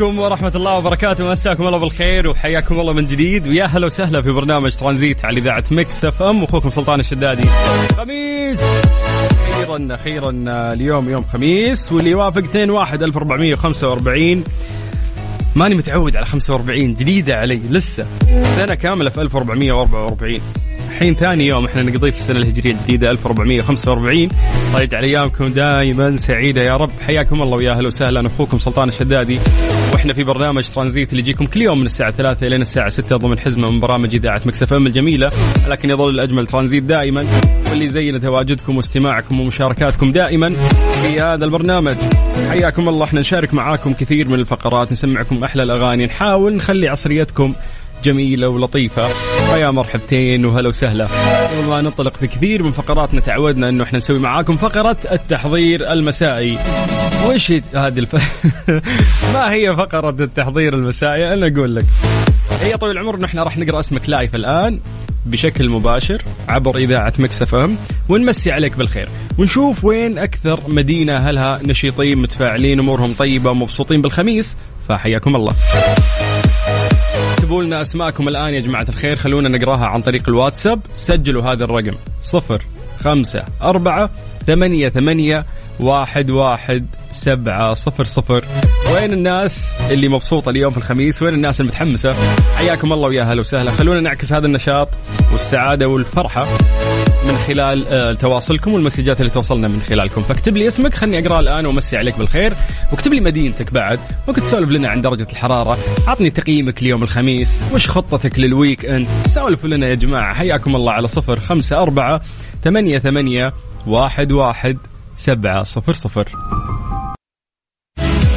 عليكم ورحمة الله وبركاته. مساكم الله بالخير وحياكم الله من جديد. ويا هلا وسهلا في برنامج ترانزيت على إذاعة Mix FM. واخوكم سلطان الشدادي. خميس. أخيرا أخيرا اليوم يوم خميس. واللي يوافق 2 1 1445 ماني متعود على 45 جديدة علي لسه. سنة كاملة في 1444 الحين ثاني يوم إحنا نقضيه في السنة الهجرية الجديدة 1445 الله يجعل أيامكم دائما سعيدة يا رب. حياكم الله ويا أهلا وسهلا. أخوكم سلطان الشدادي. وإحنا في برنامج ترانزيت اللي يجيكم كل يوم من الساعة 3 إلى الساعة 6 ضمن حزمة من برامج إذاعة مكسف إم الجميلة. لكن يظل الأجمل ترانزيت دائما واللي زينا تواجدكم واستماعكم ومشاركاتكم دائما في هذا البرنامج. حياكم الله إحنا نشارك معاكم كثير من الفقرات نسمعكم أحلى الأغاني نحاول نخلي عصريتكم جميلة ولطيفة. فيا مرحبتين وهلا وسهلا. قبل ما ننطلق في كثير من فقراتنا تعودنا إنه إحنا نسوي معاكم فقرة التحضير المسائي. وش هذه الف... ما هي فقرة التحضير المسائي؟ أنا أقول لك. هي طويل العمر إنه إحنا راح نقرأ اسمك live الآن بشكل مباشر عبر إذاعة Mix FM ونمسي عليك بالخير. ونشوف وين أكثر مدينة اهلها نشيطين متفاعلين أمورهم طيبة ومبسوطين بالخميس. فحياكم الله. اكتبوا لنا أسماءكم الآن يا جماعة الخير خلونا نقراها عن طريق الواتساب. سجلوا هذا الرقم صفر خمسة أربعة ثمانية ثمانية واحد واحد سبعة صفر صفر. وين الناس اللي مبسوطة اليوم في الخميس؟ وين الناس المتحمسة؟ حياكم الله ويا هلا وسهلا. خلونا نعكس هذا النشاط والسعادة والفرحة. من خلال آه، تواصلكم والمسجات اللي توصلنا من خلالكم. فاكتب لي اسمك خلني أقرأ الآن وأمسي عليك بالخير. واكتب لي مدينتك بعد ممكن تسولف لنا عن درجة الحرارة. عطني تقييمك ليوم الخميس. وش خطتك للويك إند؟ سولفوا لنا يا جماعة. حياكم الله على صفر خمسة أربعة ثمانية ثمانية واحد واحد سبعة صفر صفر.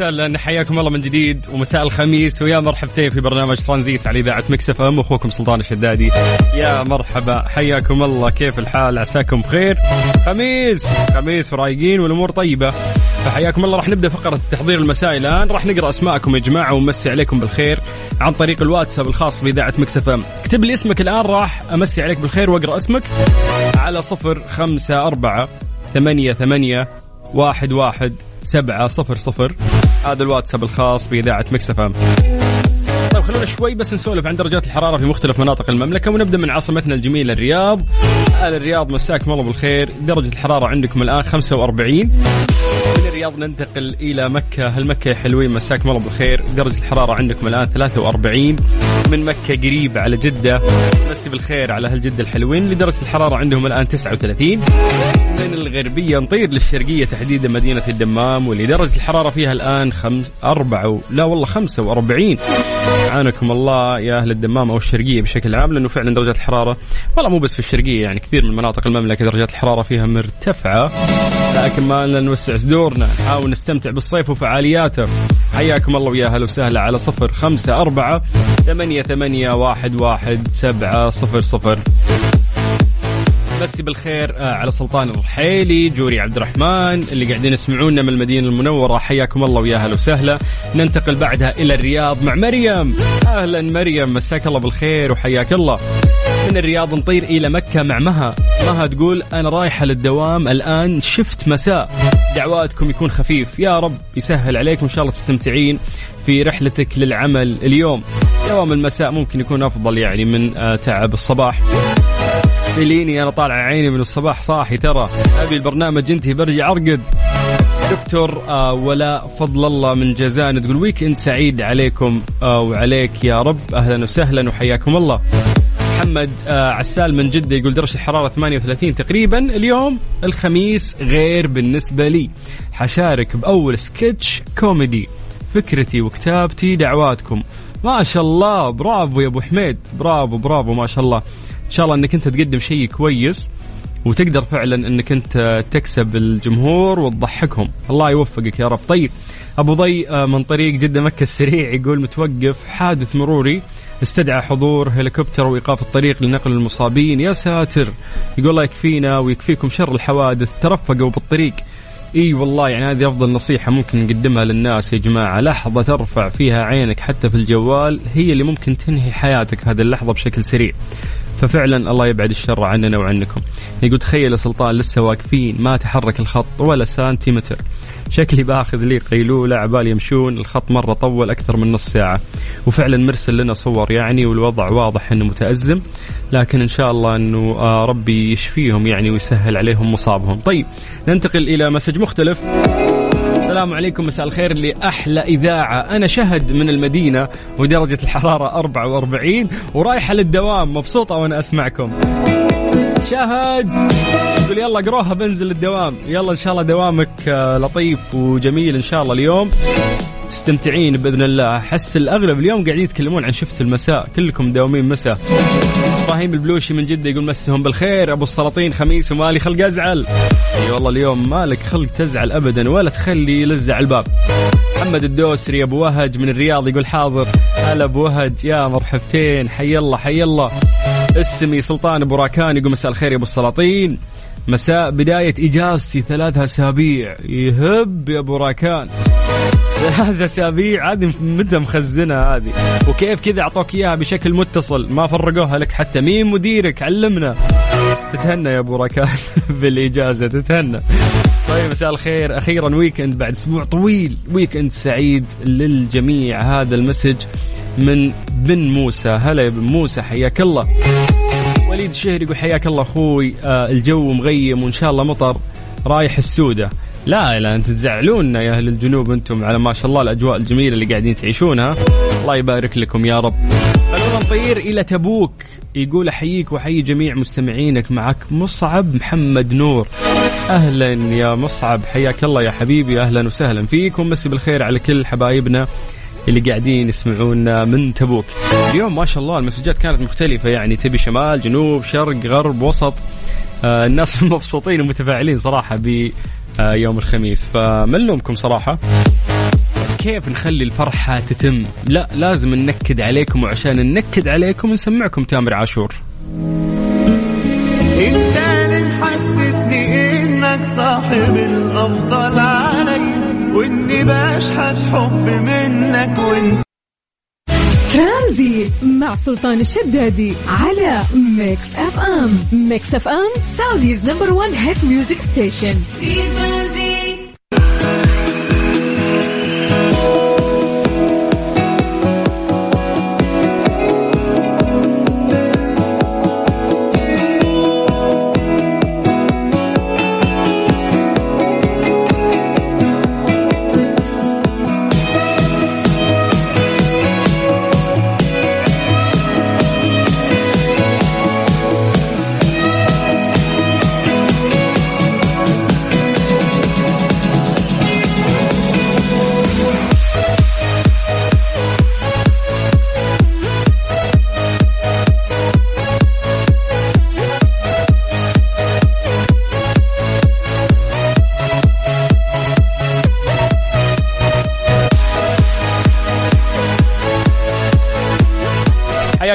وسهلا حياكم الله من جديد ومساء الخميس. ويا مرحبتين في برنامج ترانزيت على إذاعة Mix FM. أخوكم سلطان الشدادي. يا مرحبا. حياكم الله. كيف الحال؟ عساكم بخير. خميس. خميس ورايقين والأمور طيبة. فحياكم الله. راح نبدأ فقرة التحضير المسائي الآن. راح نقرأ أسماءكم يا جماعة ونمسي عليكم بالخير عن طريق الواتساب الخاص بإذاعة Mix FM. اكتب لي اسمك الآن. راح أمسي عليك بالخير وأقرأ اسمك على صفر خمسة أربعة ثمانية ثمانية واحد واحد سبعة صفر صفر. هذا الواتساب الخاص بإذاعة مكسف أم. طيب خلونا شوي بس نسولف عن درجات الحرارة في مختلف مناطق المملكة ونبدأ من عاصمتنا الجميلة الرياض. أهل الرياض مساكم الله بالخير. درجة الحرارة عندكم الآن 45 من الرياض ننتقل إلى مكة. هل مكة يا حلوين؟ مساكم الله بالخير. درجة الحرارة عندكم الآن 43 من مكة قريب على جدة. مسي بالخير على أهل جدة الحلوين. لدرجة الحرارة عندهم الآن 39 من الغربية نطير للشرقية تحديدا مدينة الدمام واللي درجة الحرارة فيها الآن خمس أربعة لا والله خمسة وأربعين. عانكم الله يا أهل الدمام أو الشرقية بشكل عام لأنه فعلا درجات الحرارة والله مو بس في الشرقية يعني كثير من مناطق المملكة درجات الحرارة فيها مرتفعة. لكن ما لنا نوسع صدورنا نحاول نستمتع بالصيف وفعالياته. حياكم الله ويا هلا وسهلا على صفر خمسة أربعة ثمانية ثمانية واحد واحد سبعة صفر صفر. مسي بالخير آه على سلطان الرحيلي جوري عبد الرحمن اللي قاعدين يسمعونا من المدينة المنورة. حياكم الله ويا هلا وسهلا. ننتقل بعدها إلى الرياض مع مريم. أهلا مريم مساك الله بالخير وحياك الله. من الرياض نطير إلى مكة مع مها. مها تقول أنا رايحة للدوام الآن شفت مساء. دعواتكم يكون خفيف. يا رب يسهل عليكم إن شاء الله تستمتعين في رحلتك للعمل اليوم. دوام المساء ممكن يكون أفضل يعني من آه تعب الصباح. سليني أنا طالع عيني من الصباح صاحي ترى. أبي البرنامج انتهي برجع ارقد دكتور آه ولاء فضل الله من جازان تقول weekend سعيد عليكم آه وعليك يا رب. أهلا وسهلا وحياكم الله. محمد آه عسال من جدة يقول درجة الحرارة 38 تقريبا. اليوم الخميس غير بالنسبة لي. حشارك بأول سكتش كوميدي فكرتي وكتابتي دعواتكم. ما شاء الله. برافو يا أبو حميد. برافو برافو ما شاء الله. إن شاء الله إنك أنت تقدم شيء كويس وتقدر فعلا إنك أنت تكسب الجمهور وتضحكهم. الله يوفقك يا رب. طيب أبو ضي آه، من طريق جدة مكة السريع يقول متوقف حادث مروري استدعى حضور هليكوبتر وإيقاف الطريق لنقل المصابين. يا ساتر يقول الله يكفينا ويكفيكم شر الحوادث. ترفقوا بالطريق. إي والله يعني هذه أفضل نصيحة ممكن نقدمها للناس يا جماعة. لحظة ترفع فيها عينك حتى في الجوال هي اللي ممكن تنهي حياتك هذه اللحظة بشكل سريع. ففعلا الله يبعد الشر عننا وعنكم. يقول تخيل سلطان لسه واقفين ما تحرك الخط ولا سنتيمتر. شكلي بآخذ لي قيلولة عبال يمشون الخط مرة طول أكثر من نص ساعة. وفعلا مرسل لنا صور يعني والوضع واضح أنه متأزم. لكن إن شاء الله أنه آه ربي يشفيهم يعني ويسهل عليهم مصابهم. طيب ننتقل إلى مسج مختلف. السلام عليكم مساء الخير لأحلى إذاعة. أنا شهد من المدينة ودرجة الحرارة 44 ورايحة للدوام مبسوطة وأنا أسمعكم. شهد! تقول يلا قروها بنزل الدوام. يلا إن شاء الله دوامك آه، لطيف وجميل إن شاء الله اليوم. تستمتعين بإذن الله. أحس الأغلب اليوم قاعدين يتكلمون عن شفت المساء. كلكم مداومين مساء. إبراهيم البلوشي من جدة يقول مسهم بالخير. أبو السلاطين خميس ومالي خلق أزعل. أي والله اليوم مالك خلق تزعل ابدا ولا تخلي يلزع الباب. محمد الدوسري أبو وهج من الرياض يقول حاضر. هلا أبو وهج. يا مرحبتين. حي الله حي الله. اسمي سلطان أبو راكان يقول مساء الخير يا أبو السلاطين. مساء بداية إجازتي ثلاث أسابيع. يهب يا أبو راكان. ثلاث أسابيع هذه متى مخزنها هذه. وكيف كذا أعطوك إياها بشكل متصل. ما فرقوها لك حتى مين مديرك؟ علمنا. تتهنى يا أبو راكان بالإجازة تتهنى. طيب مساء الخير. أخيرا weekend بعد أسبوع طويل. weekend سعيد للجميع. هذا ال message من بن موسى. هلا يا بن موسى حياك الله. وليد الشهري يقول حياك الله أخوي. آه الجو مغيم وإن شاء الله مطر رايح السودة. لا لا أنت تزعلونا يا أهل الجنوب أنتم على ما شاء الله الأجواء الجميلة اللي قاعدين تعيشونها. الله يبارك لكم يا رب. خلونا نطير إلى تبوك. يقول أحييك وأحيي جميع مستمعينك. معك مصعب محمد نور. أهلا يا مصعب. حياك الله يا حبيبي. أهلا وسهلا فيك. ومسي بالخير على كل حبايبنا. اللي قاعدين يسمعونا من تبوك. اليوم ما شاء الله المسجات كانت مختلفة يعني تبي شمال جنوب شرق غرب وسط. آه الناس مبسوطين ومتفاعلين صراحة بيوم الخميس. فمن لومكم صراحة؟ كيف نخلي الفرحة تتم؟ لا لازم ننكد عليكم وعشان ننكد عليكم نسمعكم تامر عاشور. إنت اللي محسسني إنك صاحب الأفضل. بشحت حب منك وانت. ترانزيت مع سلطان الشدادي على Mix FM. Mix FM Saudi's number 1 hit music station. في ترانزيت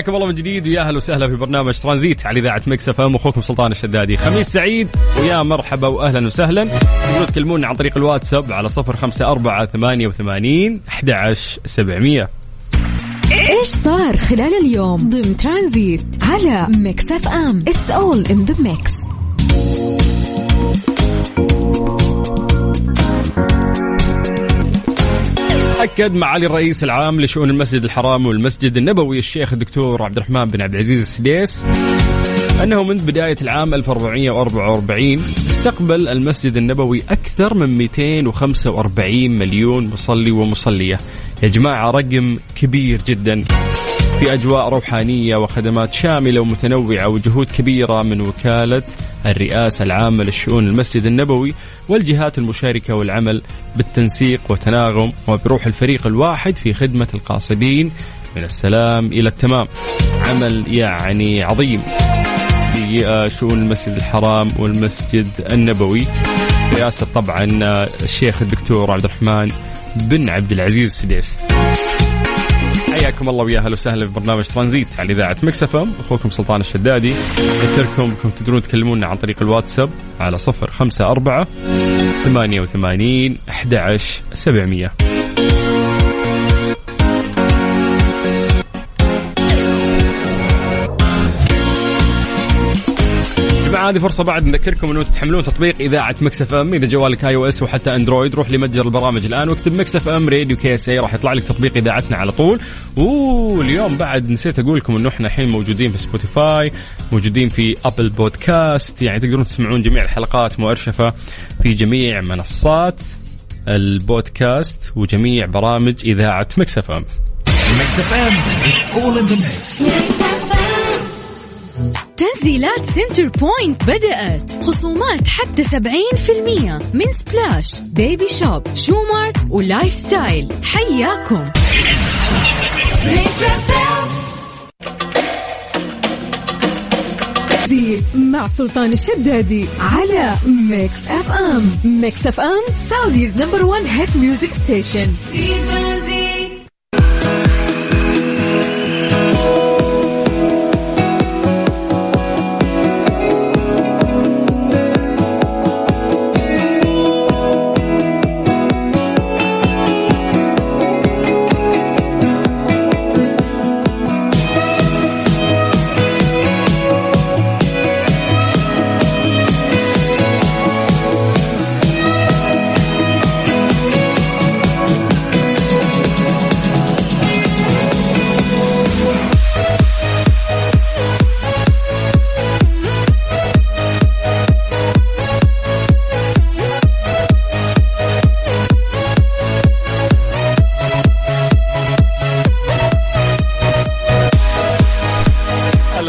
حياكم الله من جديد ويا أهلا وسهلا في برنامج ترانزيت على إذاعة Mix FM أخوكم سلطان الشدادي. خميس سعيد ويا مرحبا واهلا وسهلا. تقدرون تكلمونا عن طريق الواتساب على صفر خمسة أربعة ثمانية وثمانين أحد عشر سبعمية. إيش صار خلال اليوم ضمن ترانزيت على Mix FM؟ it's all in the mix أكد معالي الرئيس العام لشؤون المسجد الحرام والمسجد النبوي الشيخ الدكتور عبد الرحمن بن عبد العزيز السديس أنه منذ بداية العام 1444 استقبل المسجد النبوي أكثر من 245 مليون مصلي ومصلية. يا جماعة رقم كبير جدا. في أجواء روحانية وخدمات شاملة ومتنوعة وجهود كبيرة من وكالة الرئاسة العامة للشؤون المسجد النبوي والجهات المشاركة والعمل بالتنسيق وتناغم وبروح الفريق الواحد في خدمة القاصدين من السلام إلى التمام. عمل يعني عظيم. في آه، شؤون المسجد الحرام والمسجد النبوي. رئاسة طبعا الشيخ الدكتور عبد الرحمن بن عبد العزيز السديس حياكم الله ويا أهلا وسهلا في برنامج ترانزيت على إذاعة Mix FM. أخوكم سلطان الشدادي. اذكركم أنكم تقدرون تكلمونا عن طريق الواتساب على 054 88 11 700 هذه فرصة بعد نذكركم إنه تحملون تطبيق إذاعة Mix FM. إذا جوالك iOS وحتى Android روح لمتجر البرامج الآن واكتب Mix FM Radio KSA راح يطلع لك تطبيق إذاعتنا على طول. واليوم بعد نسيت أقول لكم إنه إحنا الحين موجودين في Spotify موجودين في Apple Podcast يعني تقدرون تسمعون جميع الحلقات مؤرشفة في جميع منصات البودكاست وجميع برامج إذاعة Mix FM. Mix FM it's all in the تنزيلات Centrepoint بدأت. خصومات حتى 70% من Splash Babyshop Shoemart و Lifestyle. حياكم. مع سلطان الشدادي على ميكس اف ام ميكس اف ام Saudi's number 1 hit music station في ترانزيت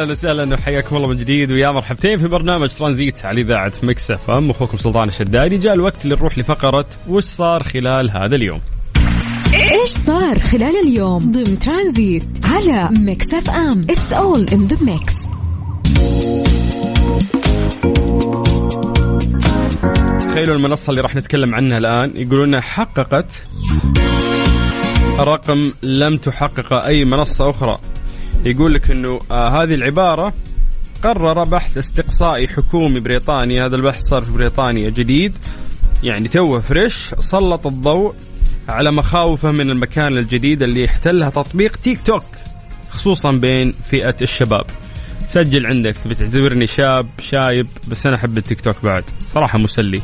أهلا وسهلا وحياكم الله من جديد ويا مرحبتين في برنامج ترانزيت على إذاعة مكس إف إم. أخوكم سلطان الشدادي. جاء الوقت اللي نروح لفقرة وش صار خلال هذا اليوم؟ إيش صار خلال اليوم ضمن ترانزيت على ميكس إف إم؟ it's all in the mix تخيلوا المنصة اللي راح نتكلم عنها الآن يقولون حققت رقم لم تحققه أي منصة أخرى. يقول لك إنه آه هذه العبارة قرر بحث استقصائي حكومي بريطاني. هذا البحث صار في بريطانيا جديد. يعني توه فريش سلط الضوء على مخاوفه من المكان الجديد اللي يحتلها تطبيق تيك توك خصوصا بين فئة الشباب. سجل عندك تبي تعتبرني شاب شايب؟ بس أنا أحب التيك توك بعد. صراحة مسلي.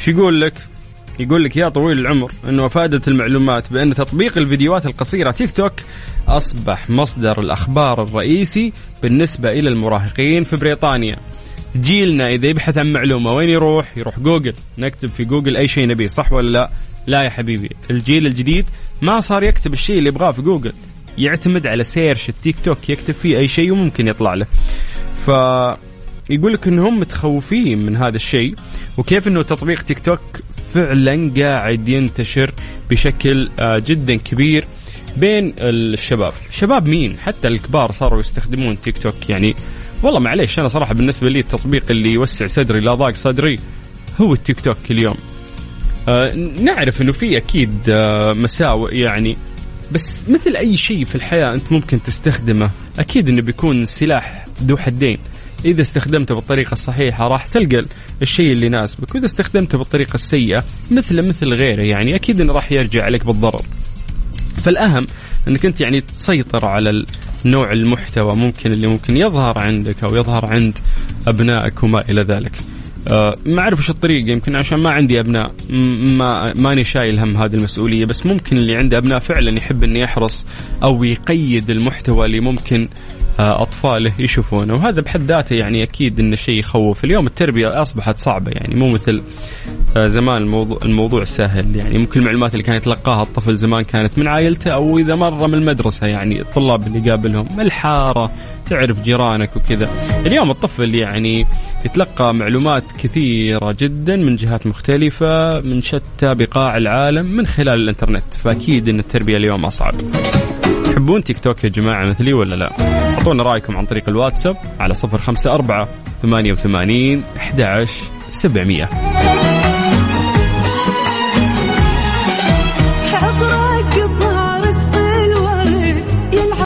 شو يقول لك؟ يقول لك يا طويل العمر إنه افادت المعلومات بأن تطبيق الفيديوهات القصيرة تيك توك أصبح مصدر الأخبار الرئيسي بالنسبة إلى المراهقين في بريطانيا. جيلنا إذا يبحث عن معلومة وين يروح؟ يروح جوجل، نكتب في جوجل أي شيء نبيه صح ولا لا؟ لا يا حبيبي، الجيل الجديد ما صار يكتب الشيء اللي يبغاه في جوجل، يعتمد على search التيك توك يكتب فيه أي شيء وممكن يطلع له. ف يقول لك إنهم متخوفين من هذا الشيء وكيف إنه تطبيق تيك توك فعلا قاعد ينتشر بشكل آه، جدا كبير بين الشباب. شباب مين؟ حتى الكبار صاروا يستخدمون تيك توك يعني والله معليش أنا صراحة بالنسبة لي التطبيق اللي يوسع صدري لا ضاق صدري هو التيك توك اليوم. آه نعرف إنه في أكيد آه مساوئ يعني بس مثل أي شيء في الحياة أنت ممكن تستخدمه أكيد إنه بيكون سلاح ذو حدين. إذا استخدمته بالطريقة الصحيحة راح تلقى الشيء اللي يناسبك وإذا استخدمته بالطريقة السيئة مثله مثل غيره يعني أكيد إنه راح يرجع عليك بالضرر فالأهم إنك أنت يعني تسيطر على نوع المحتوى ممكن اللي ممكن يظهر عندك أو يظهر عند أبنائك وما إلى ذلك. أه ما أعرف وش الطريقة يمكن عشان ما عندي أبناء ما ماني شايل هم هذه المسؤولية بس ممكن اللي عنده أبناء فعلا يحب إنه يحرص أو يقيد المحتوى اللي ممكن آه، أطفاله يشوفونه. وهذا بحد ذاته يعني أكيد إنه شيء يخوف. اليوم التربية أصبحت صعبة يعني مو مثل آه، زمان الموضوع الموضوع سهل. يعني ممكن المعلومات اللي كان يتلقاها الطفل زمان كانت من عائلته أو إذا مره من المدرسة. يعني الطلاب اللي يقابلهم الحاره تعرف جيرانك وكذا. اليوم الطفل يعني يتلقى معلومات كثيرة جدا من جهات مختلفة من شتى بقاع العالم من خلال الإنترنت. فأكيد أن التربية اليوم أصعب. تحبون تيك توك يا جماعة مثلي ولا لا؟ أعطونا رأيكم عن طريق الواتساب على صفر خمسة أربعة ثمانية وثمانين أحد سبعمية.